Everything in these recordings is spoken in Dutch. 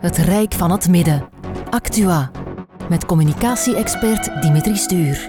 Het Rijk van het Midden. Actua. Met communicatie-expert Dimitri Stuur.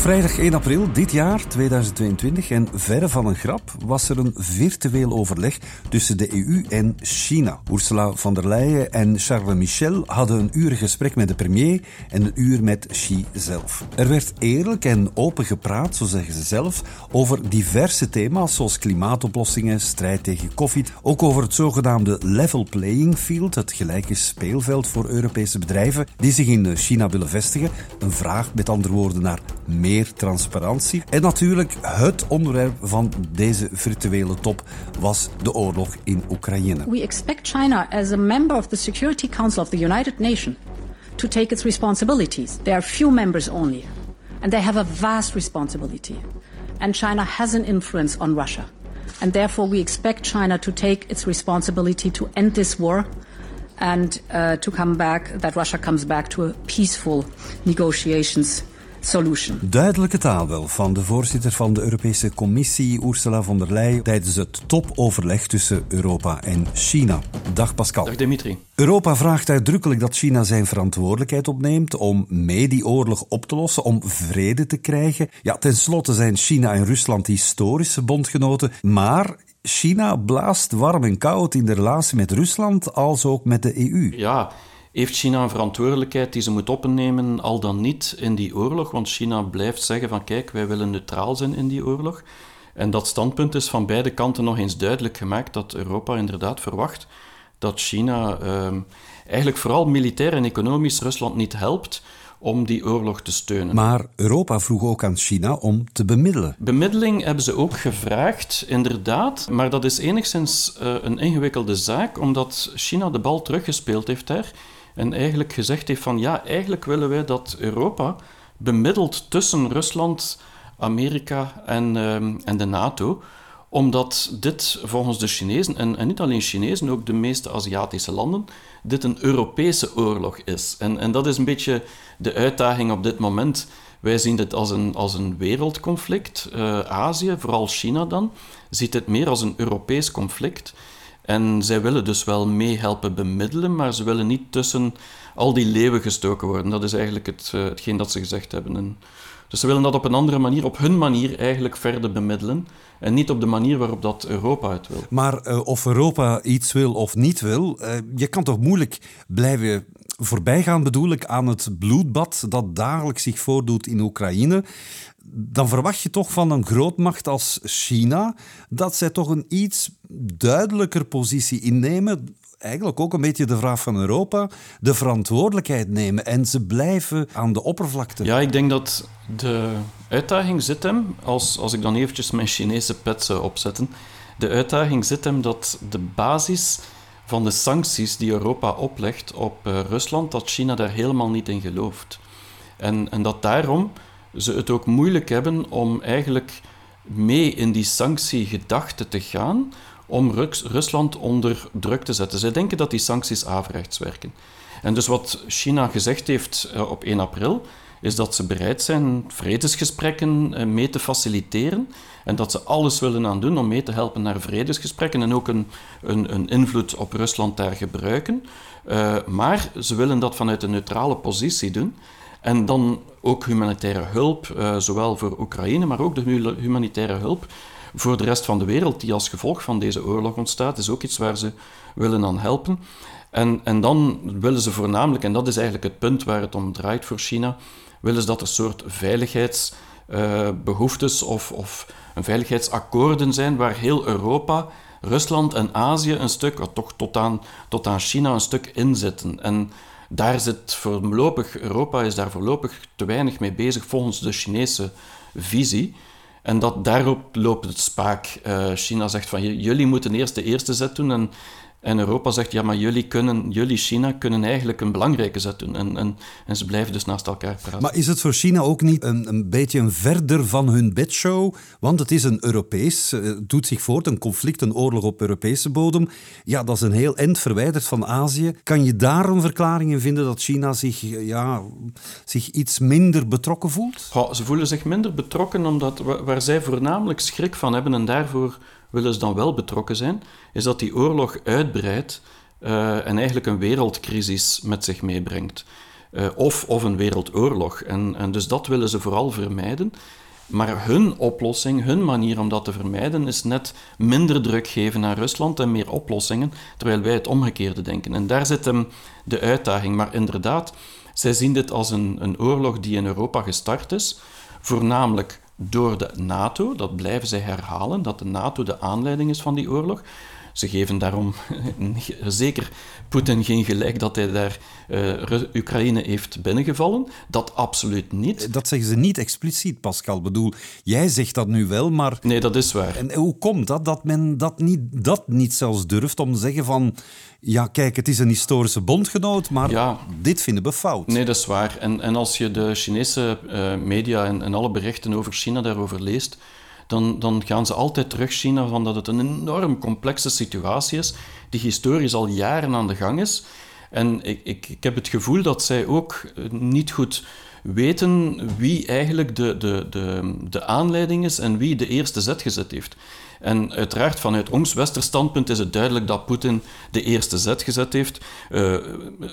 Vrijdag 1 april dit jaar, 2022, en verre van een grap, was er een virtueel overleg tussen de EU en China. Ursula von der Leyen en Charles Michel hadden een uur gesprek met de premier en een uur met Xi zelf. Er werd eerlijk en open gepraat, zo zeggen ze zelf, over diverse thema's zoals klimaatoplossingen, strijd tegen COVID, ook over het zogenaamde level playing field, het gelijke speelveld voor Europese bedrijven die zich in China willen vestigen. Een vraag met andere woorden naar meer transparantie. En natuurlijk, het onderwerp van deze virtuele top was de oorlog in Oekraïne. We expect China as a member of the Security Council of the United Nations to take its responsibilities. There are few members only, and they have a vast responsibility. And China has an influence on Russia. And therefore, we expect China to take its responsibility to end this war and uh, to come back, that Russia comes back to peaceful negotiations solution. Duidelijke taal wel van de voorzitter van de Europese Commissie, Ursula von der Leyen, tijdens het topoverleg tussen Europa en China. Dag Pascal. Dag Dimitri. Europa vraagt uitdrukkelijk dat China zijn verantwoordelijkheid opneemt om mee die oorlog op te lossen, om vrede te krijgen. Ja, tenslotte zijn China en Rusland historische bondgenoten, maar China blaast warm en koud in de relatie met Rusland als ook met de EU. Ja, heeft China een verantwoordelijkheid die ze moet opnemen, al dan niet in die oorlog? Want China blijft zeggen van kijk, wij willen neutraal zijn in die oorlog. En dat standpunt is van beide kanten nog eens duidelijk gemaakt dat Europa inderdaad verwacht dat China eh, eigenlijk vooral militair en economisch Rusland niet helpt om die oorlog te steunen. Maar Europa vroeg ook aan China om te bemiddelen. Bemiddeling hebben ze ook gevraagd, inderdaad. Maar dat is enigszins uh, een ingewikkelde zaak, omdat China de bal teruggespeeld heeft daar. En eigenlijk gezegd heeft van ja, eigenlijk willen wij dat Europa bemiddelt tussen Rusland, Amerika en, um, en de NATO omdat dit volgens de Chinezen, en, en, niet alleen Chinezen, ook de meeste Aziatische landen, dit een Europese oorlog is. En, en dat is een beetje de uitdaging op dit moment. Wij zien dit als een, als een wereldconflict. Uh, Azië, vooral China dan, ziet het meer als een Europees conflict. En zij willen dus wel meehelpen bemiddelen, maar ze willen niet tussen al die leeuwen gestoken worden. Dat is eigenlijk het, uh, hetgeen dat ze gezegd hebben. En dus ze willen dat op een andere manier, op hun manier eigenlijk verder bemiddelen. En niet op de manier waarop dat Europa het wil. Maar uh, of Europa iets wil of niet wil, uh, je kan toch moeilijk blijven voorbijgaan, bedoel ik, aan het bloedbad dat dagelijks zich voordoet in Oekraïne dan verwacht je toch van een grootmacht als China dat zij toch een iets duidelijker positie innemen. Eigenlijk ook een beetje de vraag van Europa, de verantwoordelijkheid nemen en ze blijven aan de oppervlakte. Ja, ik denk dat de uitdaging zit hem, als, als ik dan eventjes mijn Chinese pet zou opzetten, de uitdaging zit hem dat de basis van de sancties die Europa oplegt op uh, Rusland, dat China daar helemaal niet in gelooft. En, en dat daarom ze het ook moeilijk hebben om eigenlijk mee in die sanctiegedachte te gaan om Rusland onder druk te zetten. Zij denken dat die sancties averechts werken. En dus wat China gezegd heeft eh, op 1 april, is dat ze bereid zijn vredesgesprekken eh, mee te faciliteren en dat ze alles willen aan doen om mee te helpen naar vredesgesprekken en ook een, een, een invloed op Rusland daar gebruiken. Uh, maar ze willen dat vanuit een neutrale positie doen. En dan ook humanitaire hulp, uh, zowel voor Oekraïne, maar ook de humanitaire hulp voor de rest van de wereld, die als gevolg van deze oorlog ontstaat, is ook iets waar ze willen aan helpen. En, en dan willen ze voornamelijk, en dat is eigenlijk het punt waar het om draait voor China, willen ze dat er soort veiligheidsbehoeftes of, of een veiligheidsakkoorden zijn waar heel Europa, Rusland en Azië een stuk, toch tot aan, tot aan China een stuk in zitten. En daar zit voorlopig, Europa is daar voorlopig te weinig mee bezig volgens de Chinese visie. En dat daarop loopt het spaak. Uh, China zegt van jullie moeten eerst de eerste zet doen en en Europa zegt, ja, maar jullie, kunnen, jullie China kunnen eigenlijk een belangrijke zet doen. En, en, en ze blijven dus naast elkaar praten. Maar is het voor China ook niet een, een beetje een verder van hun bedshow? Want het is een Europees, het eh, doet zich voort, een conflict, een oorlog op Europese bodem. Ja, dat is een heel eind verwijderd van Azië. Kan je daar een verklaring in vinden dat China zich, ja, zich iets minder betrokken voelt? Ze voelen zich minder betrokken omdat waar zij voornamelijk schrik van hebben en daarvoor willen ze dan wel betrokken zijn, is dat die oorlog uitbreidt uh, en eigenlijk een wereldcrisis met zich meebrengt. Uh, of, of een wereldoorlog. En, en dus dat willen ze vooral vermijden. Maar hun oplossing, hun manier om dat te vermijden, is net minder druk geven aan Rusland en meer oplossingen, terwijl wij het omgekeerde denken. En daar zit hem de uitdaging. Maar inderdaad, zij zien dit als een, een oorlog die in Europa gestart is, voornamelijk door de NATO. Dat blijven zij herhalen, dat de NATO de aanleiding is van die oorlog. Ze geven daarom zeker Poetin geen gelijk dat hij daar uh, Oekraïne heeft binnengevallen. Dat absoluut niet. Dat zeggen ze niet expliciet, Pascal. bedoel, jij zegt dat nu wel, maar... Nee, dat is waar. En hoe komt dat, dat men dat niet, dat niet zelfs durft om te zeggen van... Ja, kijk, het is een historische bondgenoot, maar ja. dit vinden we fout. Nee, dat is waar. En, en als je de Chinese uh, media en, en alle berichten over China daarover leest dan, dan gaan ze altijd terugzien van dat het een enorm complexe situatie is, die historisch al jaren aan de gang is. En ik, ik, ik heb het gevoel dat zij ook niet goed weten wie eigenlijk de, de, de, de aanleiding is en wie de eerste zet gezet heeft. En uiteraard, vanuit ons westerstandpunt is het duidelijk dat Poetin de eerste zet gezet heeft. Uh,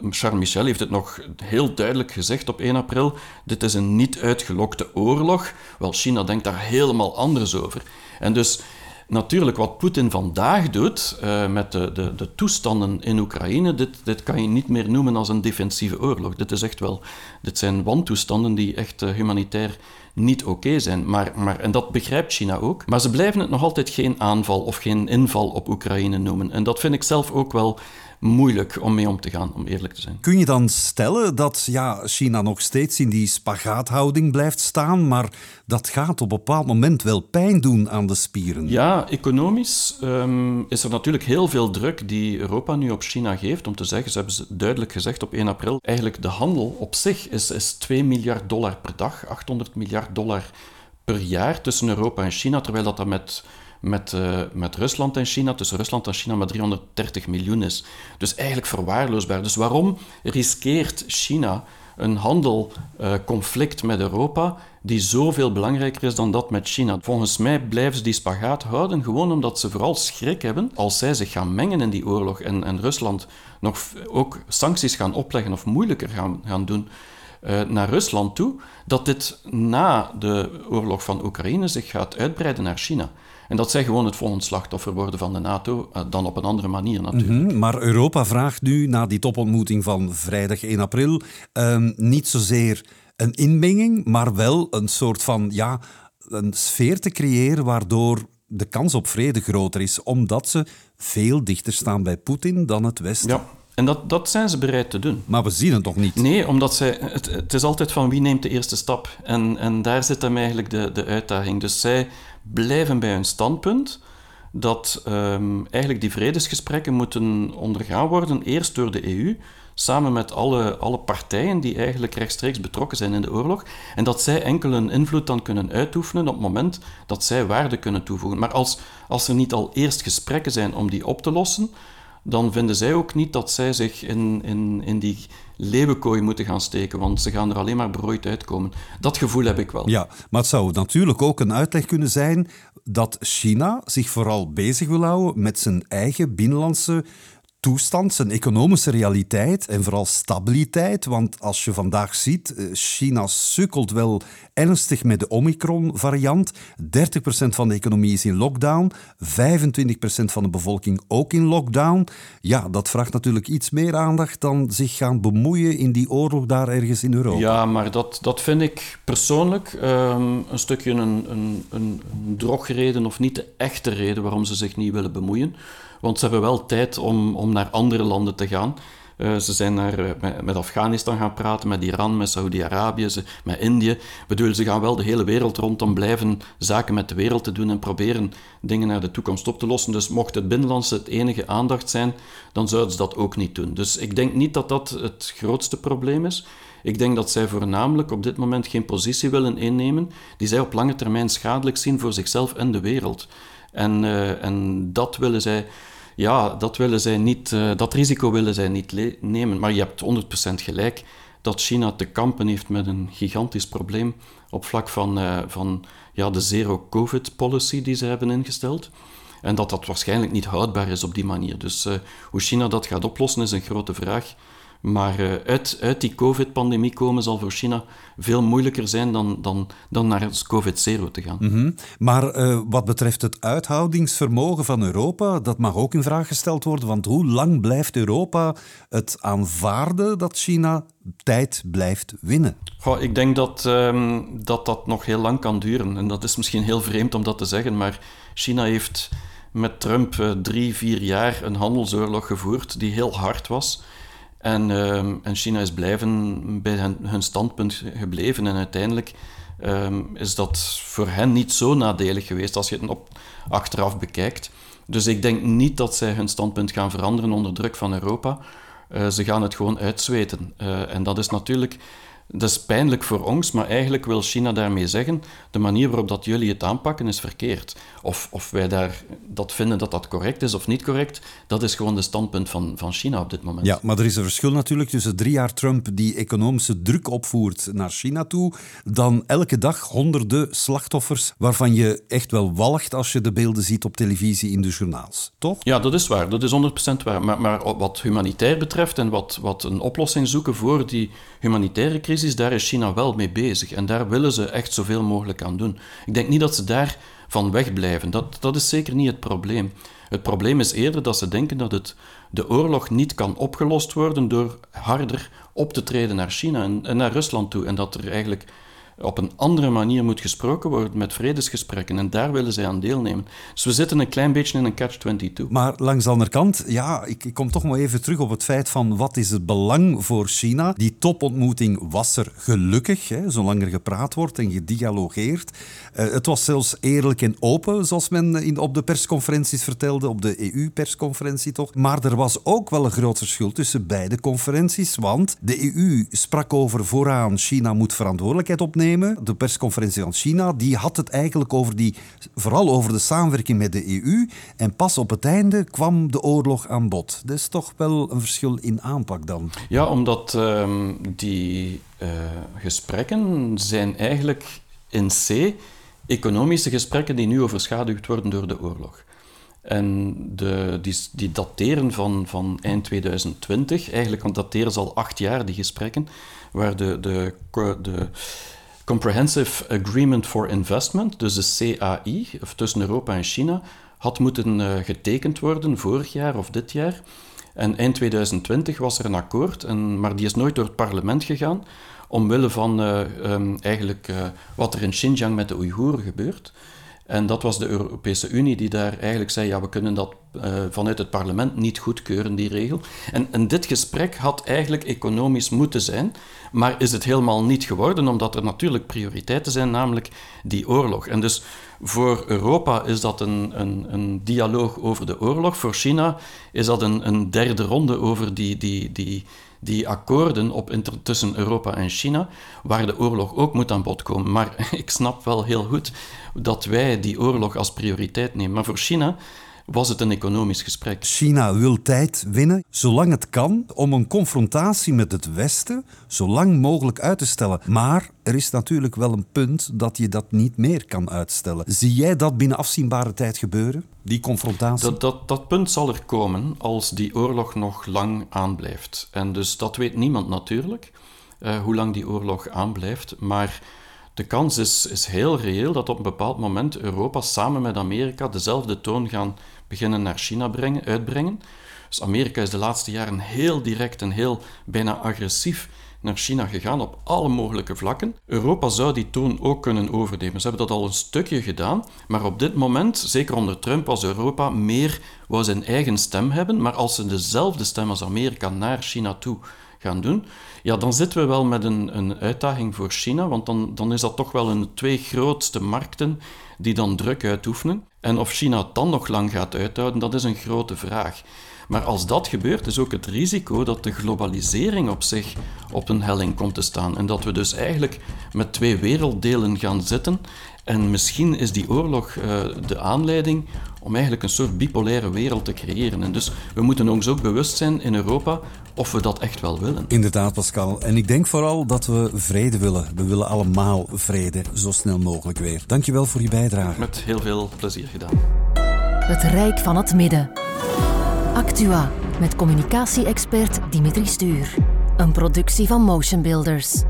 Charles Michel heeft het nog heel duidelijk gezegd op 1 april. Dit is een niet uitgelokte oorlog. Wel, China denkt daar helemaal anders over. En dus natuurlijk wat Poetin vandaag doet uh, met de, de, de, toestanden in Oekraïne, dit, dit kan je niet meer noemen als een defensieve oorlog. Dit is echt wel, dit zijn wantoestanden die echt uh, humanitair niet oké zijn. Maar, maar, en dat begrijpt China ook. Maar ze blijven het nog altijd geen aanval of geen inval op Oekraïne noemen. En dat vind ik zelf ook wel moeilijk om mee om te gaan, om eerlijk te zijn. Kun je dan stellen dat ja, China nog steeds in die spagaathouding blijft staan, maar dat gaat op een bepaald moment wel pijn doen aan de spieren? Ja, economisch um, is er natuurlijk heel veel druk die Europa nu op China geeft om te zeggen, ze hebben ze duidelijk gezegd op 1 april, eigenlijk de handel op zich is, is 2 miljard dollar per dag, 800 miljard dollar per jaar tussen Europa en China, terwijl dat dan met met, uh, met Rusland en China, tussen Rusland en China maar 330 miljoen is. Dus eigenlijk verwaarloosbaar. Dus waarom riskeert China een handelconflict uh, met Europa die zoveel belangrijker is dan dat met China? Volgens mij blijven ze die spagaat houden, gewoon omdat ze vooral schrik hebben als zij zich gaan mengen in die oorlog en, en Rusland nog ook sancties gaan opleggen of moeilijker gaan, gaan doen. Uh, naar Rusland toe, dat dit na de oorlog van Oekraïne zich gaat uitbreiden naar China. En dat zij gewoon het volgende slachtoffer worden van de NATO, eh, dan op een andere manier natuurlijk. Mhm, maar Europa vraagt nu, na die topontmoeting van vrijdag 1 april, ehm, niet zozeer een inmenging, maar wel een soort van ja, een sfeer te creëren waardoor de kans op vrede groter is, omdat ze veel dichter staan bij Poetin dan het Westen. Ja. En dat, dat zijn ze bereid te doen. Maar we zien het toch niet? Nee, omdat zij, het, het is altijd van wie neemt de eerste stap. En, en daar zit hem eigenlijk de, de uitdaging. Dus zij blijven bij hun standpunt dat um, eigenlijk die vredesgesprekken moeten ondergaan worden, eerst door de EU, samen met alle, alle partijen die eigenlijk rechtstreeks betrokken zijn in de oorlog, en dat zij enkel een invloed dan kunnen uitoefenen op het moment dat zij waarde kunnen toevoegen. Maar als, als er niet al eerst gesprekken zijn om die op te lossen, dan vinden zij ook niet dat zij zich in, in, in die leeuwenkooi moeten gaan steken, want ze gaan er alleen maar berooid uitkomen. Dat gevoel heb ik wel. Ja, maar het zou natuurlijk ook een uitleg kunnen zijn dat China zich vooral bezig wil houden met zijn eigen binnenlandse toestand, zijn economische realiteit en vooral stabiliteit. Want als je vandaag ziet, eh, China sukkelt wel ernstig met de Omicron-variant. 30% van de economie is in lockdown, 25% van de bevolking ook in lockdown. Ja, dat vraagt natuurlijk iets meer aandacht dan zich gaan bemoeien in die oorlog daar ergens in Europa. Ja, maar dat, dat vind ik persoonlijk um, een stukje een, een, een drogreden of niet de echte reden waarom ze zich niet willen bemoeien. Want ze hebben wel tijd om, om naar andere landen te gaan. Uh, ze zijn naar, met, met, Afghanistan gaan praten, met Iran, met Saudi-Arabië, met Indië. Ik bedoel, ze gaan wel de hele wereld rond om blijven zaken met de wereld te doen en proberen dingen naar de toekomst op te lossen. Dus mocht het binnenlandse het enige aandacht zijn, dan zouden ze dat ook niet doen. Dus ik denk niet dat dat het grootste probleem is. Ik denk dat zij voornamelijk op dit moment geen positie willen innemen die zij op lange termijn schadelijk zien voor zichzelf en de wereld. En, uh, en dat willen zij ja, dat, willen zij niet, uh, dat risico willen zij niet nemen. Maar je hebt 100% gelijk dat China te kampen heeft met een gigantisch probleem op vlak van, uh, van ja, de zero-covid-policy die ze hebben ingesteld. En dat dat waarschijnlijk niet houdbaar is op die manier. Dus hoe China dat gaat oplossen is een grote vraag. Maar uh, uit, uit die COVID-pandemie komen zal voor China veel moeilijker zijn dan, dan, dan naar COVID-zero te gaan. Mm -hmm. Maar uh, wat betreft het uithoudingsvermogen van Europa, dat mag ook in vraag gesteld worden. Want hoe lang blijft Europa het aanvaarden dat China tijd blijft winnen? Goh, ik denk dat, um, dat dat nog heel lang kan duren. En dat is misschien heel vreemd om dat te zeggen, maar China heeft met Trump uh, drie, vier jaar een handelsoorlog gevoerd die heel hard was. En, uh, en China is blijven bij hun, standpunt gebleven. En uiteindelijk um, is dat voor hen niet zo nadelig geweest als je het op, achteraf bekijkt. Dus ik denk niet dat zij hun standpunt gaan veranderen onder druk van Europa. Uh, ze gaan het gewoon uitzweten. Uh, en dat is natuurlijk dat is pijnlijk voor ons, maar eigenlijk wil China daarmee zeggen: de manier waarop dat jullie het aanpakken is verkeerd. Of, of wij daar dat vinden dat dat correct is of niet correct, dat is gewoon de standpunt van, van China op dit moment. Ja, maar er is een verschil natuurlijk tussen drie jaar Trump die economische druk opvoert naar China toe, dan elke dag honderden slachtoffers waarvan je echt wel walgt als je de beelden ziet op televisie in de journaals, toch? Ja, dat is waar. Dat is 100% waar. Maar, maar wat humanitair betreft en wat, wat een oplossing zoeken voor die humanitaire crisis, daar is China wel mee bezig. En daar willen ze echt zoveel mogelijk aan doen. Ik denk niet dat ze daar van wegblijven. Dat, dat is zeker niet het probleem. Het probleem is eerder dat ze denken dat het, de oorlog niet kan opgelost worden door harder op te treden naar China en naar Rusland toe. En dat er eigenlijk op een andere manier moet gesproken worden met vredesgesprekken. En daar willen zij aan deelnemen. Dus we zitten een klein beetje in een catch-22. Maar langs de andere kant, ja, ik, ik, kom toch maar even terug op het feit van wat is het belang voor China. Die topontmoeting was er gelukkig, hè, zolang er gepraat wordt en gedialogeerd. Uh, het was zelfs eerlijk en open, zoals men in, op de persconferenties vertelde, op de EU-persconferentie toch. Maar er was ook wel een groot verschil tussen beide conferenties, want de EU sprak over vooraan China moet verantwoordelijkheid opnemen de persconferentie van China, die had het eigenlijk over die, vooral over de samenwerking met de EU. En pas op het einde kwam de oorlog aan bod. Dat is toch wel een verschil in aanpak dan. Ja, omdat uh, die uh, gesprekken zijn eigenlijk in C economische gesprekken die nu overschaduwd worden door de oorlog. En de, die, die dateren van, van eind 2020, eigenlijk dateren ze al acht jaar, die gesprekken, waar de, de, de Comprehensive Agreement for Investment, dus de CAI, of tussen Europa en China, had moeten uh, getekend worden vorig jaar of dit jaar. En eind 2020 was er een akkoord, en, maar die is nooit door het parlement gegaan, omwille van uh, um, eigenlijk uh, wat er in Xinjiang met de Oeigoeren gebeurt. En dat was de Europese Unie die daar eigenlijk zei: ja, we kunnen dat uh, vanuit het parlement niet goedkeuren, die regel. En, en, dit gesprek had eigenlijk economisch moeten zijn, maar is het helemaal niet geworden, omdat er natuurlijk prioriteiten zijn, namelijk die oorlog. En dus voor Europa is dat een, een, een dialoog over de oorlog, voor China is dat een, een derde ronde over die, die, die, die akkoorden op tussen Europa en China, waar de oorlog ook moet aan bod komen. Maar ik snap wel heel goed dat wij die oorlog als prioriteit nemen. Maar voor China was het een economisch gesprek. China wil tijd winnen, zolang het kan, om een confrontatie met het Westen zo lang mogelijk uit te stellen. Maar er is natuurlijk wel een punt dat je dat niet meer kan uitstellen. Zie jij dat binnen afzienbare tijd gebeuren, die confrontatie? Dat, dat, dat punt zal er komen als die oorlog nog lang aanblijft. En dus dat weet niemand natuurlijk, uh, hoe lang die oorlog aanblijft. Maar de kans is, is heel reëel dat op een bepaald moment Europa samen met Amerika dezelfde toon gaan beginnen naar China brengen, uitbrengen. Dus Amerika is de laatste jaren heel direct en heel bijna agressief naar China gegaan op alle mogelijke vlakken. Europa zou die toon ook kunnen overnemen. Ze hebben dat al een stukje gedaan, maar op dit moment, zeker onder Trump, was Europa meer wou zijn eigen stem hebben, maar als ze dezelfde stem als Amerika naar China toe gaan doen, ja, dan zitten we wel met een, een uitdaging voor China, want dan, dan is dat toch wel een twee grootste markten die dan druk uitoefenen. En of China het dan nog lang gaat uithouden, dat is een grote vraag. Maar als dat gebeurt, is ook het risico dat de globalisering op zich op een helling komt te staan. En dat we dus eigenlijk met twee werelddelen gaan zitten. En misschien is die oorlog uh, de aanleiding om eigenlijk een soort bipolaire wereld te creëren. En dus we moeten ons ook bewust zijn in Europa of we dat echt wel willen. Inderdaad, Pascal. En ik denk vooral dat we vrede willen. We willen allemaal vrede, zo snel mogelijk weer. Dankjewel voor je bijdrage. Met heel veel plezier gedaan. Het Rijk van het Midden. Actua met communicatie-expert Dimitri Stuur. Een productie van Motion Builders.